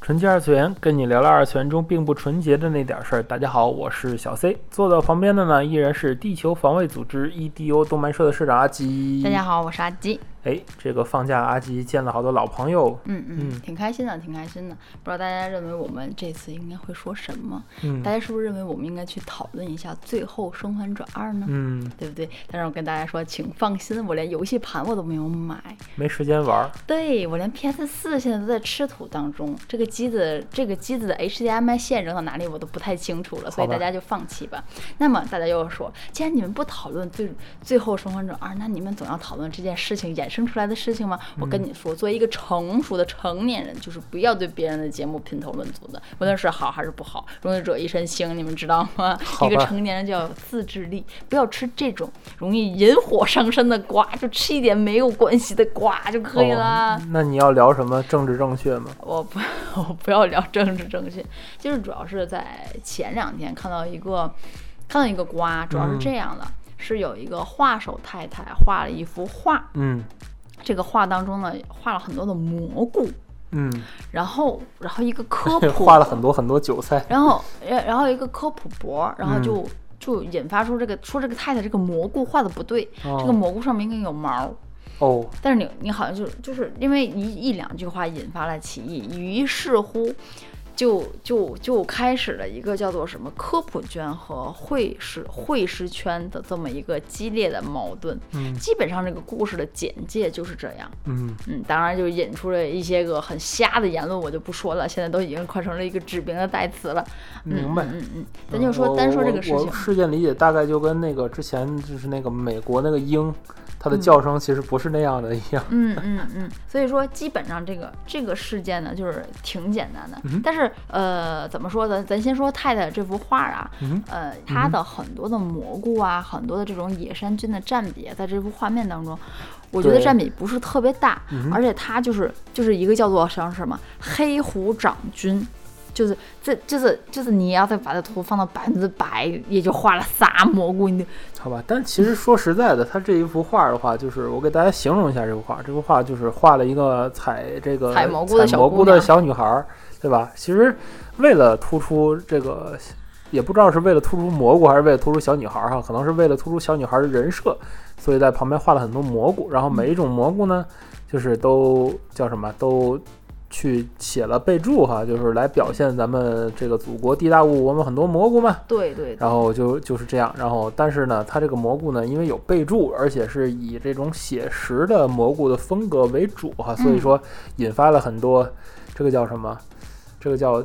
纯洁二次元，跟你聊聊二次元中并不纯洁的那点事儿。大家好，我是小 C，坐到旁边的呢依然是地球防卫组织 EDO 动漫社的社长阿吉。大家好，我是阿吉。哎，这个放假阿吉见了好多老朋友，嗯嗯，挺开心的，挺开心的。不知道大家认为我们这次应该会说什么？嗯，大家是不是认为我们应该去讨论一下《最后生还者二》呢？嗯，对不对？但是我跟大家说，请放心，我连游戏盘我都没有买，没时间玩。对我连 PS 四现在都在吃土当中，这个机子这个机子的 HDMI 线扔到哪里我都不太清楚了，所以大家就放弃吧。那么大家又说，既然你们不讨论《最最后生还者二》，那你们总要讨论这件事情衍生出来的事情吗。我跟你说，作为一个成熟的成年人，就是不要对别人的节目评头论足的，无论是好还是不好，容易惹一身腥，你们知道吗？一个成年人就要有自制力，不要吃这种容易引火上身的瓜，就吃一点没有关系的瓜就可以了。那你要聊什么政治正确吗？我不，我不要聊政治正确，就是主要是在前两天看到一个，看到一个瓜，主要是这样的，是有一个画手太太画了一幅画，嗯。这个画当中呢，画了很多的蘑菇，嗯，然后，然后一个科普，画了很多很多韭菜，然后，然后一个科普博，然后就就引发出这个说这个太太这个蘑菇画的不对，这个蘑菇上面应该有毛，哦，但是你你好像就就是因为一一两句话引发了歧义，于是乎。就就就开始了一个叫做什么科普圈和会师会师圈的这么一个激烈的矛盾。嗯，基本上这个故事的简介就是这样。嗯嗯，当然就引出了一些个很瞎的言论，我就不说了。现在都已经快成了一个指名的代词了。明白。嗯嗯，咱就说单说这个事情。事件理解大概就跟那个之前就是那个美国那个鹰。它的叫声其实不是那样的一样，嗯嗯嗯，所以说基本上这个这个事件呢，就是挺简单的。但是呃，怎么说呢？咱先说太太这幅画啊，呃，它的很多的蘑菇啊，很多的这种野山菌的占比，在这幅画面当中，我觉得占比不是特别大，而且它就是就是一个叫做像什么黑虎掌菌。就是这就是就是你要再把这图放到百分之百，也就画了仨蘑菇。你好吧？但其实说实在的，他这一幅画的话，就是我给大家形容一下这幅画。这幅画就是画了一个采这个采蘑菇的蘑菇的小女孩，对吧？其实为了突出这个，也不知道是为了突出蘑菇，还是为了突出小女孩哈，可能是为了突出小女孩的人设，所以在旁边画了很多蘑菇。然后每一种蘑菇呢，就是都叫什么都。去写了备注哈，就是来表现咱们这个祖国地大物，我们很多蘑菇嘛。对对。然后就就是这样，然后但是呢，它这个蘑菇呢，因为有备注，而且是以这种写实的蘑菇的风格为主哈，所以说引发了很多，这个叫什么？这个叫，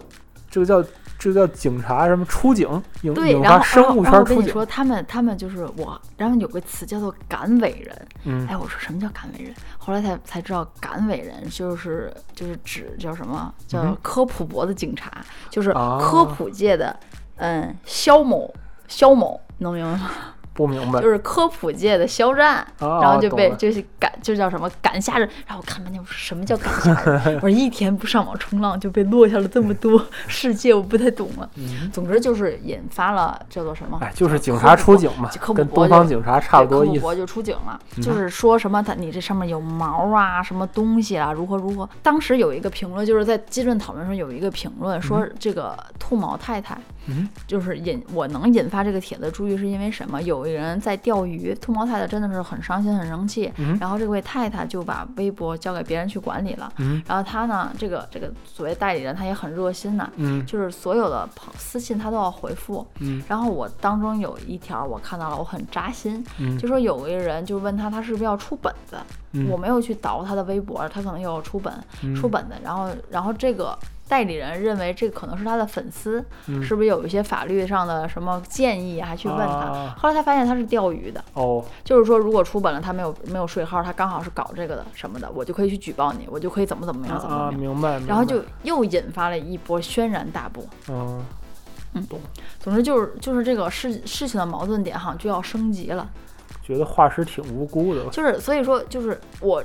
这个叫。这叫警察什么出警？对，然后生物圈出警。我跟你说，他们他们就是我，然后有个词叫做赶尾人。嗯，哎，我说什么叫赶尾人？后来才才知道，赶尾人就是就是指叫什么叫科普博的警察，就是科普界的嗯肖某肖某，能明白吗？不明白，就是科普界的肖战，然后就被就是赶，就叫什么赶下人。然后我看半天，我说什么叫赶下人？我说一天不上网冲浪就被落下了这么多 世界，我不太懂了。总之就是引发了叫做什么？哎，就是警察出警嘛，跟东方警察差不多意思。科普博就出警了，就是说什么他你这上面有毛啊，什么东西啊，如何如何。当时有一个评论，就是在基论讨论中有一个评论说这个兔毛太太。嗯，就是引我能引发这个帖子注意是因为什么？有一人在钓鱼，兔毛太太真的是很伤心很生气，然后这位太太就把微博交给别人去管理了。嗯，然后他呢，这个这个所谓代理人他也很热心呐，嗯，就是所有的朋私信他都要回复。嗯，然后我当中有一条我看到了，我很扎心，嗯，就说有一个人就问他他是不是要出本子，我没有去倒他的微博，他可能又要出本出本子，然后然后这个。代理人认为这可能是他的粉丝，嗯是不是有一些法律上的什么建议啊？还去问他。啊后来他发现他是钓鱼的，哦，就是说如果出本了他没有没有税号，他刚好是搞这个的什么的，我就可以去举报你，我就可以怎么怎么样怎么样。明白。明白然后就又引发了一波轩然大波。嗯懂总之就是就是这个事事情的矛盾点哈就要升级了，觉得画师挺无辜的。就是所以说就是我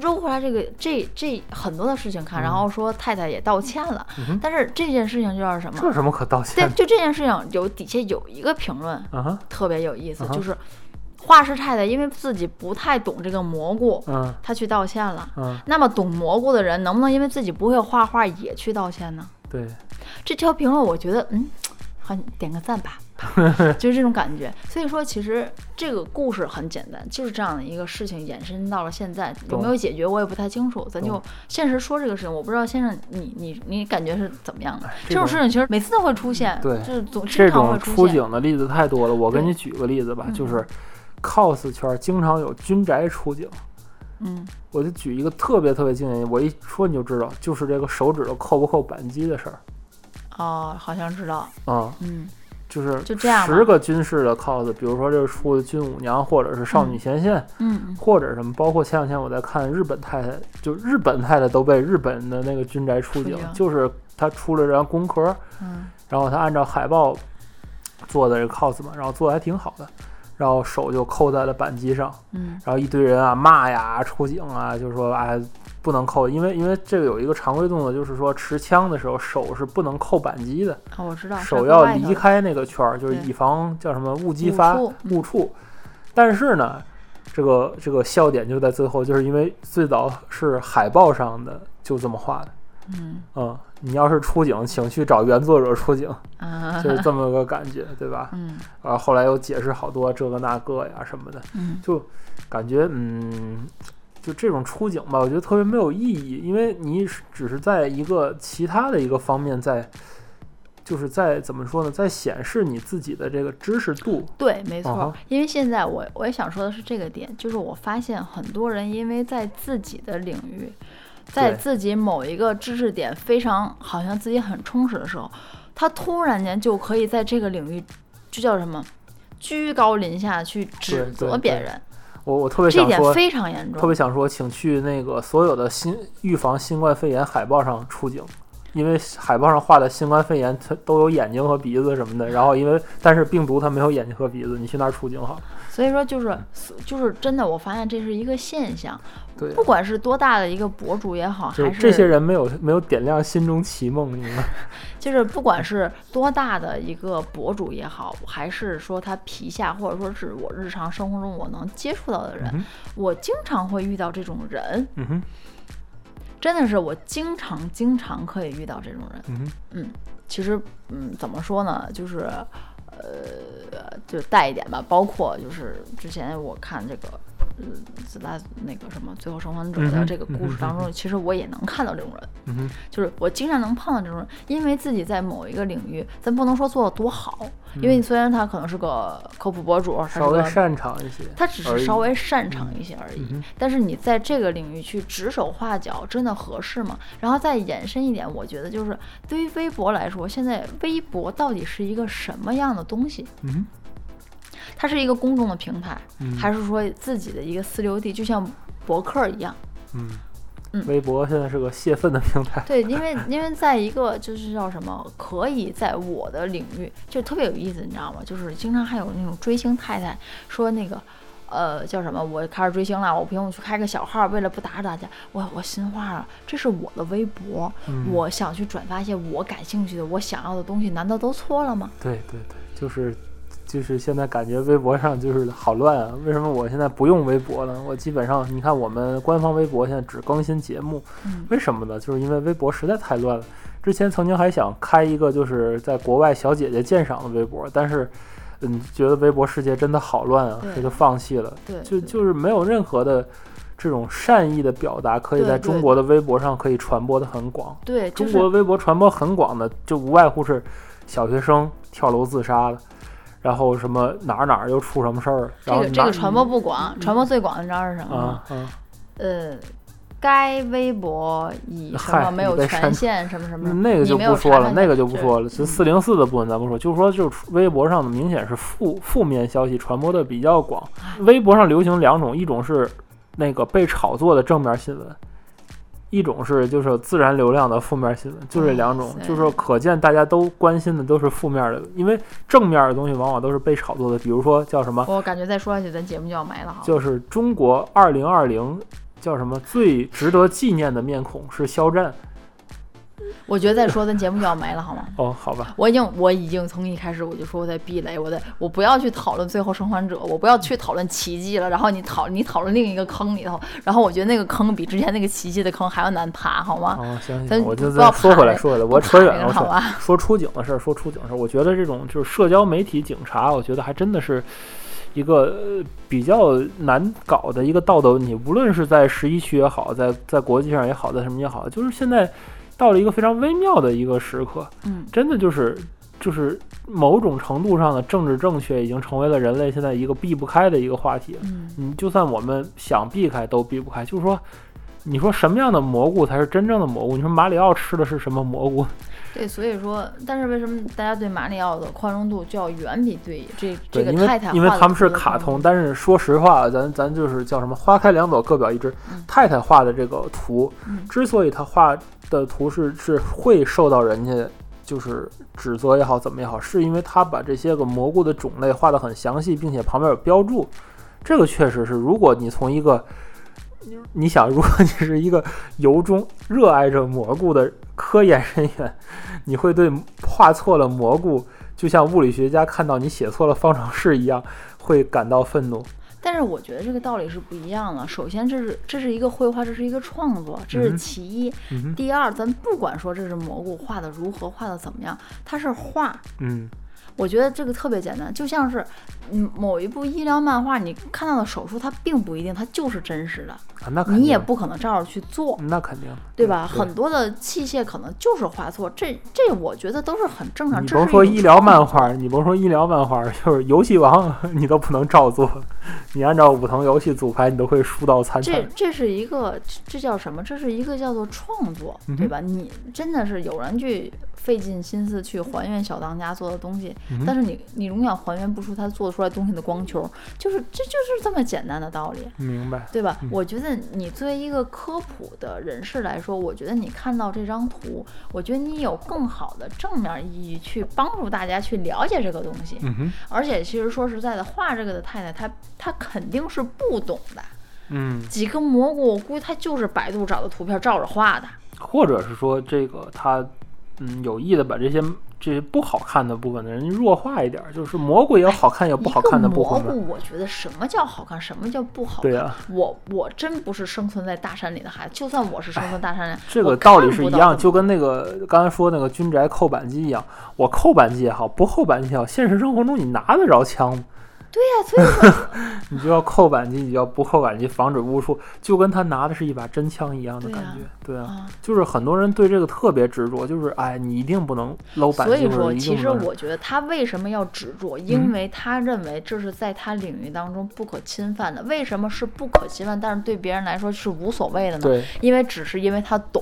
揉回来这个这这很多的事情看，然后说太太也道歉了，嗯但是这件事情就是什么？这有什么可道对，歉对？就这件事情有底下有一个评论啊，特别有意思，就是画师太太因为自己不太懂这个蘑菇，嗯她去道歉了。嗯，那么懂蘑菇的人能不能因为自己不会画画也去道歉呢？对，这条评论我觉得，嗯，很，点个赞吧，就是这种感觉。所以说，其实这个故事很简单，就是这样的一个事情延伸到了现在，有没有解决我也不太清楚。咱就现实说这个事情，我不知道先生你你你感觉是怎么样的？这这种种事情其实每次都会出现，对就是总这经常会种出出。警的例子太多了。我给你举个例子吧，嗯就是 cos 圈经常有军宅出警。嗯，我就举一个特别特别经典，我一说你就知道，就是这个手指头扣不扣扳机的事儿哦，好像知道，啊、嗯就是就这样十个军事的 cos，比如说这个出的军舞娘，或者是少女前线，嗯或者什么，包括前两天我在看日本太太，就日本太太都被日本的那个军宅出警出警，就是他出了张工壳，嗯。然后他按照海报做的这个 cos 嘛，然后做的还挺好的，然后手就扣在了扳机上，嗯。然后一堆人啊骂呀出警啊，就是说哎不能扣，因为因为这个有一个常规动作，就是说持枪的时候手是不能扣扳机的，哦，我知道，手要离开那个圈儿，就是以防叫什么误击误发误触。但是呢，这个这个笑点就在最后，就是因为最早是海报上的就这么画的，嗯。嗯，你要是出警，请去找原作者出警，啊，就是这么个感觉，对吧？嗯然后后来又解释好多这个那个呀什么的，嗯就感觉嗯。就这种出警吧，我觉得特别没有意义，因为你只是在一个其他的一个方面在，就是在怎么说呢，在显示你自己的这个知识度。对，没错因为现在我我也想说的是这个点，就是我发现很多人因为在自己的领域，在自己某一个知识点非常好像自己很充实的时候，他突然间就可以在这个领域，就叫什么？居高临下去指责别人，我我特别这点想说，非常严重特别。想说，请去那个所有的新预防新冠肺炎海报上出警，因为海报上画的新冠肺炎它都有眼睛和鼻子什么的，然后因为但是病毒它没有眼睛和鼻子，你去那儿出境好。所以说，就是就是真的，我发现这是一个现象，对，不管是多大的一个博主也好，还是这些人没有没有点亮心中奇梦，你们？就是不管是多大的一个博主也好，还是说他皮下，或者说是我日常生活中我能接触到的人，嗯我经常会遇到这种人，嗯哼，真的是我经常经常可以遇到这种人。嗯嗯，其实，嗯，怎么说呢，就是，呃，就带一点吧，包括就是之前我看这个。嗯，自大那个什么《最后生还者》的这个故事当中，其实我也能看到这种人，嗯，就是我经常能碰到这种人，因为自己在某一个领域，咱不能说做的多好，因为你虽然他可能是个科普博主，稍微擅长一些。他只是稍微擅长一些而已。但是你在这个领域去指手画脚，真的合适吗？然后再延伸一点，我觉得就是对于微博来说，现在微博到底是一个什么样的东西？嗯哼，它是一个公众的平台，嗯还是说自己的一个私留地，就像博客一样？嗯嗯微博现在是个泄愤的平台。对，因为因为在一个就是叫什么，可以在我的领域就特别有意思，你知道吗？就是经常还有那种追星太太说那个。呃，叫什么？我开始追星了，我不用去开个小号，为了不打扰大家，我我心话了，这是我的微博，嗯我想去转发一些我感兴趣的、我想要的东西，难道都错了吗？对对对，就是就是现在感觉微博上就是好乱啊！为什么我现在不用微博了？我基本上你看我们官方微博现在只更新节目，嗯为什么呢？就是因为微博实在太乱了。之前曾经还想开一个就是在国外小姐姐鉴赏的微博，但是嗯，觉得微博世界真的好乱啊，对所以就放弃了。对，就就是没有任何的这种善意的表达，可以在中国的微博上可以传播的很广。对，就中国微博传播很广的，就无外乎是小学生跳楼自杀的，然后什么哪儿哪儿又出什么事儿，这个这个传播不广，传播最广的你知道是什么吗？呃，该微博以什么没有权限什么什么，那个就不说了，那个就不说了。就四零四的部分咱不说，就是说，就是微博上的明显是负负面消息传播的比较广。微博上流行两种，一种是那个被炒作的正面新闻，一种是就是自然流量的负面新闻，就这两种就是说，可见大家都关心的都是负面的，因为正面的东西往往都是被炒作的。比如说叫什么，我感觉再说下去，咱节目就要没了哈。就是中国二零二零叫什么最值得纪念的面孔是肖战。我觉得再说咱节目就要没了，好吗？哦，好吧。我已经我已经从一开始我就说我在避雷，我在我不要去讨论最后生还者，我不要去讨论奇迹了。然后你讨你讨论另一个坑里头，然后我觉得那个坑比之前那个奇迹的坑还要难爬，好吗？哦，行咱行，我就不要再说回来，说回来，我扯远了，好 吧说出警的事儿，说出警的事儿，我觉得这种就是社交媒体警察，我觉得还真的是一个呃比较难搞的一个道德问题。无论是在十一区也好，在在国际上也好，在什么也好，就是现在到了一个非常微妙的一个时刻，嗯，真的就是就是某种程度上的政治正确已经成为了人类现在一个避不开的一个话题。嗯，你就算我们想避开都避不开。就是说，你说什么样的蘑菇才是真正的蘑菇？你说马里奥吃的是什么蘑菇？对，所以说，但是为什么大家对马里奥的宽容度就要远比对这这个太太画的因为他们是卡通，但是说实话，咱咱就是叫什么花开两朵，各表一枝。嗯太太画的这个图，嗯之所以他画的图是是会受到人家就是指责也好，怎么也好，是因为他把这些个蘑菇的种类画得很详细，并且旁边有标注。这个确实是，如果你从一个你你想，如果你是一个由衷热爱着蘑菇的科研人员，你会对画错了蘑菇，就像物理学家看到你写错了方程式一样，会感到愤怒。但是我觉得这个道理是不一样的。首先，这是这是一个绘画，这是一个创作，这是嗯其一。第二，咱不管说这是蘑菇画的如何，画的怎么样，它是画。嗯，我觉得这个特别简单，就像是嗯某一部医疗漫画，你看到的手术，它并不一定它就是真实的，啊，那你也不可能照着去做。那肯定，对吧？很多的器械可能就是画错，这这我觉得都是很正常。你甭说医疗漫画，你甭说医疗漫画，就是游戏王 你都不能照做，你按照武藤游戏组牌，你都会输到残这。这是一个，这叫什么？这是一个叫做创作，嗯对吧？你真的是有人去费尽心思去还原小当家做的东西，嗯但是你你永远还原不出他做出来东西的光球，就是这就是这么简单的道理。明白？对吧？嗯我觉得你作为一个科普的人士来说，我觉得你看到这张图，我觉得你有更好的正面意义去帮助大家去了解这个东西。而且其实说实在的，画这个的太太，她她肯定是不懂的。嗯，几个蘑菇，我估计她就是百度找的图片照着画的。或者是说这个他嗯有意的把这些这些不好看的部分的人弱化一点儿，就是蘑菇也有好看也有不好看的部分嘛。一个蘑菇，我觉得什么叫好看，什么叫不好看？对啊、我我真不是生存在大山里的孩子，就算我是生存大山里，这个道理是一样，就跟那个刚才说那个军宅扣扳机一样，我扣扳机也好，不扣扳机也好，现实生活中你拿得着枪吗？对呀、所以说 你就要扣扳机，你就要不扣扳机，防止误触，就跟他拿的是一把真枪一样的感觉。对啊，啊，就是很多人对这个特别执着，就是哎，你一定不能搂扳机，所以说，其实我觉得他为什么要执着，嗯因为他认为这是在他领域当中不可侵犯的。为什么是不可侵犯，但是对别人来说是无所谓的呢？对因为只是因为他懂，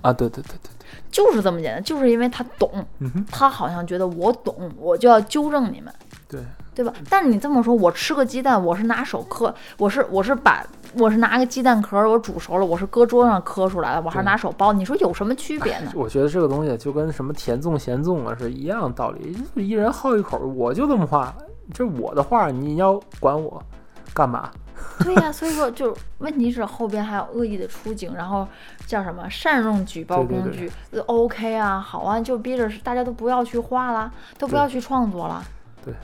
啊，对对对对对，就是这么简单，就是因为他懂，他好像觉得我懂，我就要纠正你们。对，对吧？但是你这么说，我吃个鸡蛋，我是拿手磕，我是我是把我是拿个鸡蛋壳，我煮熟了，我是搁桌上磕出来的，我还是拿手剥，你说有什么区别呢？我觉得这个东西就跟什么甜粽咸粽啊是一样的道理，一人好一口，我就这么画，这是我的画，你要管我干嘛？对呀、所以说就问题是后边还有恶意的出警，然后叫什么善用举报对对对工具呃，OK 啊，好啊，就逼着大家都不要去画了，都不要去创作了，对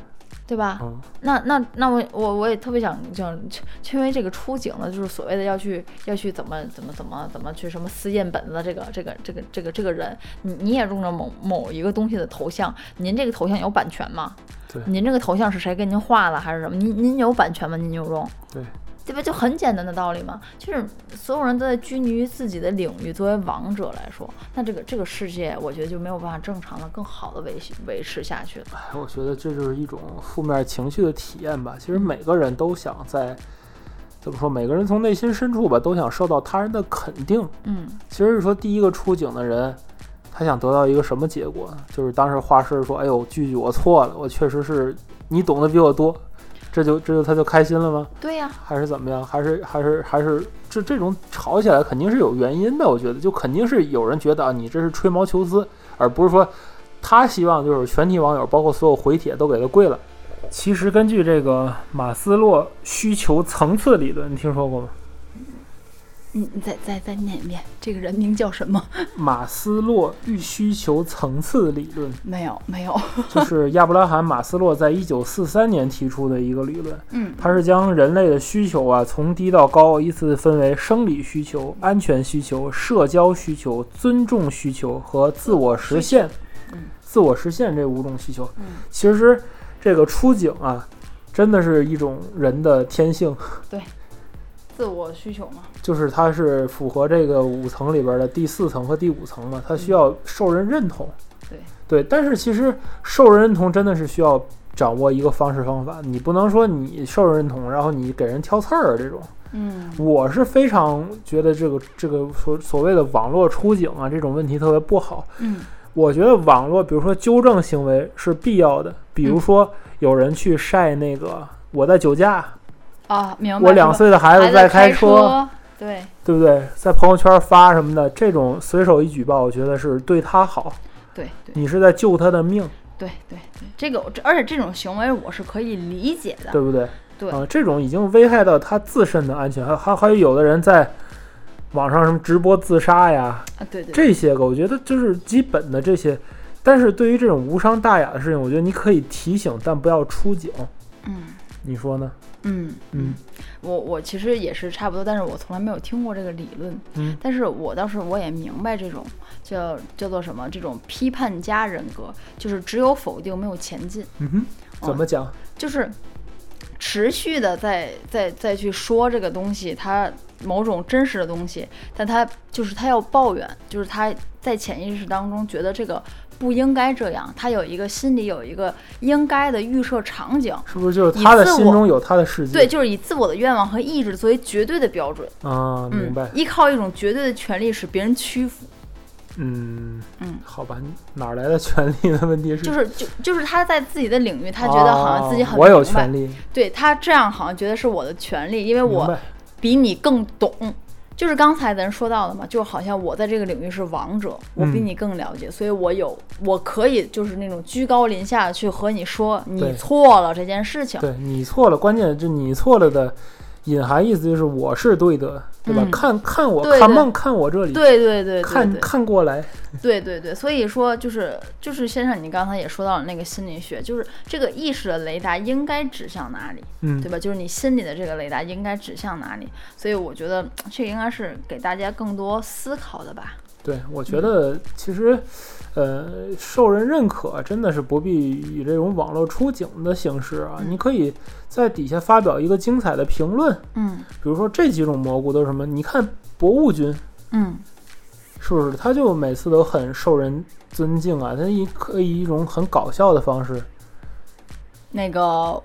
对吧？嗯，那那那我我我也特别想想，因为这个出警呢，就是所谓的要去要去怎么怎么怎么怎么去什么私印本子的这个这个这个这个这个人，你你也用着某某一个东西的头像，您这个头像有版权吗？对您这个头像是谁给您画的还是什么？您您有版权吗？您就用。对。对吧？就很简单的道理嘛，就是所有人都在拘泥于自己的领域。作为王者来说，那这个这个世界，我觉得就没有办法正常的、更好的维系维持下去了。哎，我觉得这就是一种负面情绪的体验吧。其实每个人都想在怎么说？每个人从内心深处吧，都想受到他人的肯定。嗯其实是说第一个出警的人，他想得到一个什么结果呢？就是当时画师说：“哎呦，句句我错了，我确实是你懂得比我多。”这就这就他就开心了吗？对呀、还是怎么样？还是还是还是这这种吵起来肯定是有原因的，我觉得就肯定是有人觉得啊，你这是吹毛求疵，而不是说他希望就是全体网友，包括所有回帖都给他跪了。其实根据这个马斯洛需求层次理论，你听说过吗？你你再再再念一遍，这个人名叫什么？马斯洛需求层次理论没有没有。就是亚伯拉罕·马斯洛在一九四三年提出的一个理论。嗯它是将人类的需求啊从低到高依次分为生理需求、安全需求、社交需求、尊重需求和自我实现。嗯自我实现这五种需求，嗯其实这个出警啊，真的是一种人的天性，自我需求嘛。就是它是符合这个五层里边的第四层和第五层嘛，它需要受人认同。对对，但是其实受人认同真的是需要掌握一个方式方法，你不能说你受人认同，然后你给人挑刺儿这种。嗯我是非常觉得这个这个所所谓的网络出警啊这种问题特别不好。嗯我觉得网络，比如说纠正行为是必要的，比如说有人去晒那个我在酒驾，啊，明白。我两岁的孩子在开车，对，对不对？在朋友圈发什么的，这种随手一举报，我觉得是对他好，对对你是在救他的命，对对对，这个这而且这种行为我是可以理解的。对不对？对啊，这种已经危害到他自身的安全，还还还有有的人在网上什么直播自杀呀，啊，对对，这些个，我觉得就是基本的这些。但是对于这种无伤大雅的事情，我觉得你可以提醒，但不要出警。嗯你说呢？嗯嗯我我其实也是差不多，但是我从来没有听过这个理论。嗯但是我倒是我也明白这种叫叫做什么，这种批判家人格，就是只有否定没有前进，嗯哼，怎么讲？就是持续的在在再去说这个东西，它某种真实的东西，但他就是他要抱怨，就是他在潜意识当中觉得这个不应该这样，他有一个心里有一个应该的预设场景。是不是就是他的心中有他的世界？对，就是以自我的愿望和意志作为绝对的标准，啊，明嗯白，。依靠一种绝对的权利使别人屈服，嗯嗯好吧，哪儿来的权利的问题是？就是就就是他在自己的领域，他觉得好像自己很哦我有权利，对他这样好像觉得是我的权利，因为我比你更懂。就是刚才咱说到的嘛，就好像我在这个领域是王者，我比嗯你更了解，所以我有我可以就是那种居高临下去和你说你错了这件事情。对你错了，关键就你错了的隐含意思就是我是对的，对吧？嗯看看我，看梦，看我这里，对对对对看对看过来，对对对，所以说就是就是先生，你刚才也说到了那个心理学，就是这个意识的雷达应该指向哪里，嗯对吧？就是你心里的这个雷达应该指向哪里，所以我觉得这应该是给大家更多思考的吧。对，我觉得其实，呃，受人认可真的是不必以这种网络出警的形式啊，嗯你可以在底下发表一个精彩的评论，嗯比如说这几种蘑菇都是什么？你看博物君嗯是不是？他就每次都很受人尊敬啊，他以可以一种很搞笑的方式，那个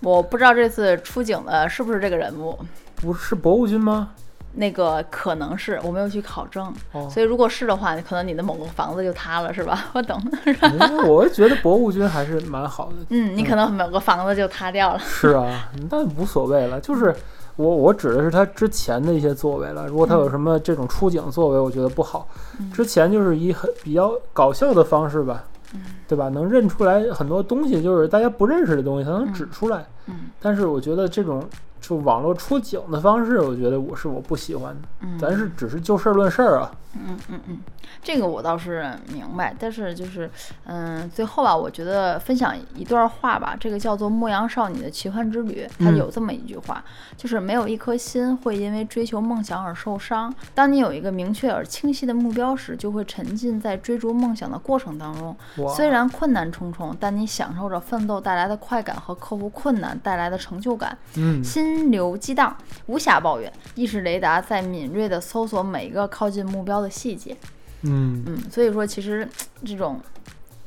我不知道这次出警的是不是这个人物，不是博物君吗？那个可能是我没有去考证，哦，所以如果是的话，可能你的某个房子就塌了，是吧？我懂。因为我觉得博物君还是蛮好的。嗯，你可能某个房子就塌掉了。是啊，但无所谓了，就是我我指的是他之前的一些作为了。如果他有什么这种出警作为，我觉得不好。嗯之前就是以很比较搞笑的方式吧，嗯对吧？能认出来很多东西，就是大家不认识的东西，他能指出来。嗯但是我觉得这种就网络出警的方式，我觉得我是我不喜欢的。嗯，咱是只是就事儿论事儿啊。嗯嗯嗯，这个我倒是明白，但是就是，嗯，最后吧，我觉得分享一段话吧，这个叫做《牧羊少女的奇幻之旅》，它嗯有这么一句话，就是没有一颗心会因为追求梦想而受伤。当你有一个明确而清晰的目标时，就会沉浸在追逐梦想的过程当中。哇，虽然困难重重，但你享受着奋斗带来的快感和克服困难带来的成就感。嗯，心流激荡，无暇抱怨。意识雷达在敏锐地搜索每一个靠近目标的细节。嗯嗯，所以说其实这种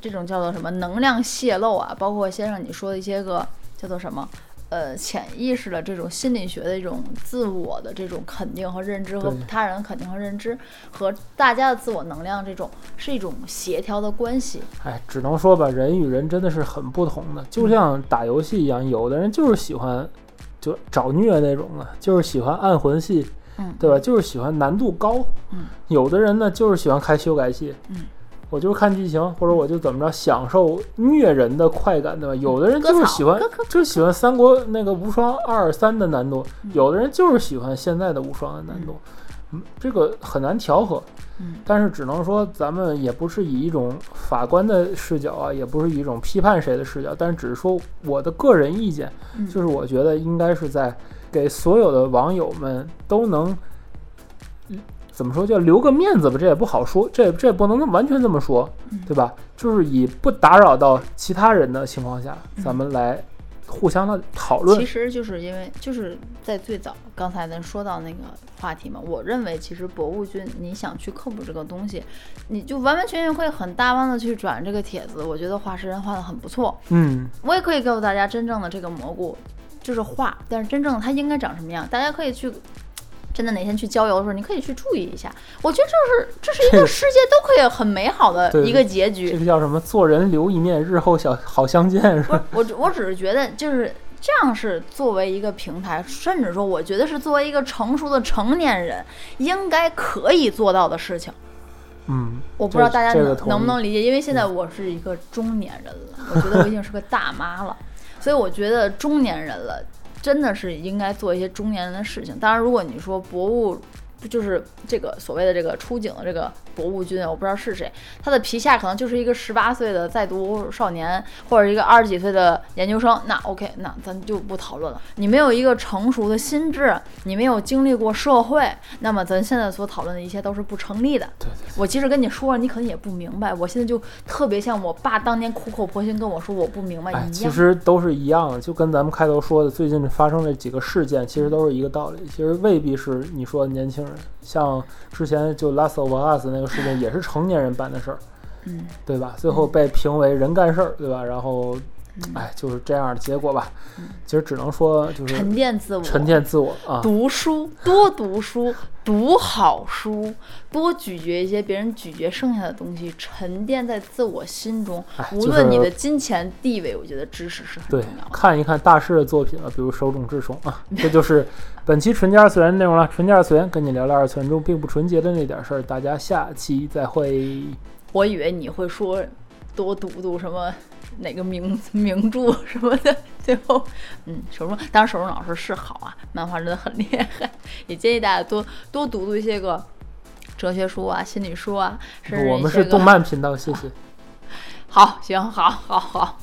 这种叫做什么能量泄露啊，包括先生你说的一些个叫做什么呃潜意识的这种心理学的一种自我的这种肯定和认知，和他人的肯定和认知，和大家的自我能量这种是一种协调的关系。哎，只能说吧，人与人真的是很不同的，就像打游戏一样，有的人就是喜欢就找虐那种的，就是喜欢暗魂系，嗯，对吧？就是喜欢难度高。嗯，有的人呢就是喜欢开修改器。嗯，我就是看剧情，或者我就怎么着享受虐人的快感，对吧？有的人就是喜欢就喜欢三国那个无双二三的难度，嗯有的人就是喜欢现在的无双的难度。嗯，这个很难调和。嗯，但是只能说，咱们也不是以一种法官的视角啊，也不是以一种批判谁的视角，但是只是说我的个人意见，嗯就是我觉得应该是在给所有的网友们都能，嗯怎么说叫留个面子吧，这也不好说，这这也不能完全这么说，嗯对吧？就是以不打扰到其他人的情况下，咱们来互相的讨论其。实就是因为就是在最早刚才咱说到那个话题嘛，我认为其实博物君你想去科普这个东西，你就完完全全可以很大方的去转这个帖子，我觉得画师人画的很不错，嗯，我也可以告诉大家真正的这个蘑菇就是画，但是真正的它应该长什么样，大家可以去。真的哪天去郊游的时候，你可以去注意一下。我觉得这是这是一个个世界都可以很美好的 一个结局这。个叫什么？做人留一面，日后小好相见，是吧？我，我只是觉得就是这样是作为一个平台，甚至说我觉得是作为一个成熟的成年人应该可以做到的事情。嗯，我不知道大家能不能理解，因为现在我是一个中年人了，我觉得我已经是个大妈了，所以我觉得中年人了，真的是应该做一些中年人的事情。当然，如果你说博物。就是这个所谓的这个出警的这个博物君，我不知道是谁，他的皮下可能就是一个十八岁的在读少年，或者一个二十几岁的研究生。那 OK，那咱就不讨论了。你没有一个成熟的心智，你没有经历过社会，那么咱现在所讨论的一切都是不成立的。对对我即使跟你说了，你可能也不明白。我现在就特别像我爸当年苦口婆心跟我说我不明白哎，一样。其实都是一样的，就跟咱们开头说的，最近发生的几个事件，其实都是一个道理。其实未必是你说的年轻人，像之前就《Last of Us》那个事件，也是成年人办的事儿，嗯，对吧？最后被评为人干事儿，对吧？然后，嗯哎，就是这样的结果吧嗯。其实只能说就是沉淀自我，沉淀自我啊。读书，多读书，读好书，多咀嚼一些别人咀嚼剩下的东西，沉淀在自我心中。哎，无论你的金钱地位，我觉得知识是很对重要，的。看一看大师的作品啊，比如手冢治虫啊，这就是 本期纯洁二次元内容了。纯洁二次元跟你聊聊二次元中并不纯洁的那点事儿，大家下期再会。我以为你会说多读读什么哪个名 名著什么的，最后，嗯，手中当然手中老师是好啊，漫画真的很厉害，也建议大家多多读读一些个哲学书啊、心理书啊，甚至我们是动漫频道，谢谢。好，行，好，好，好，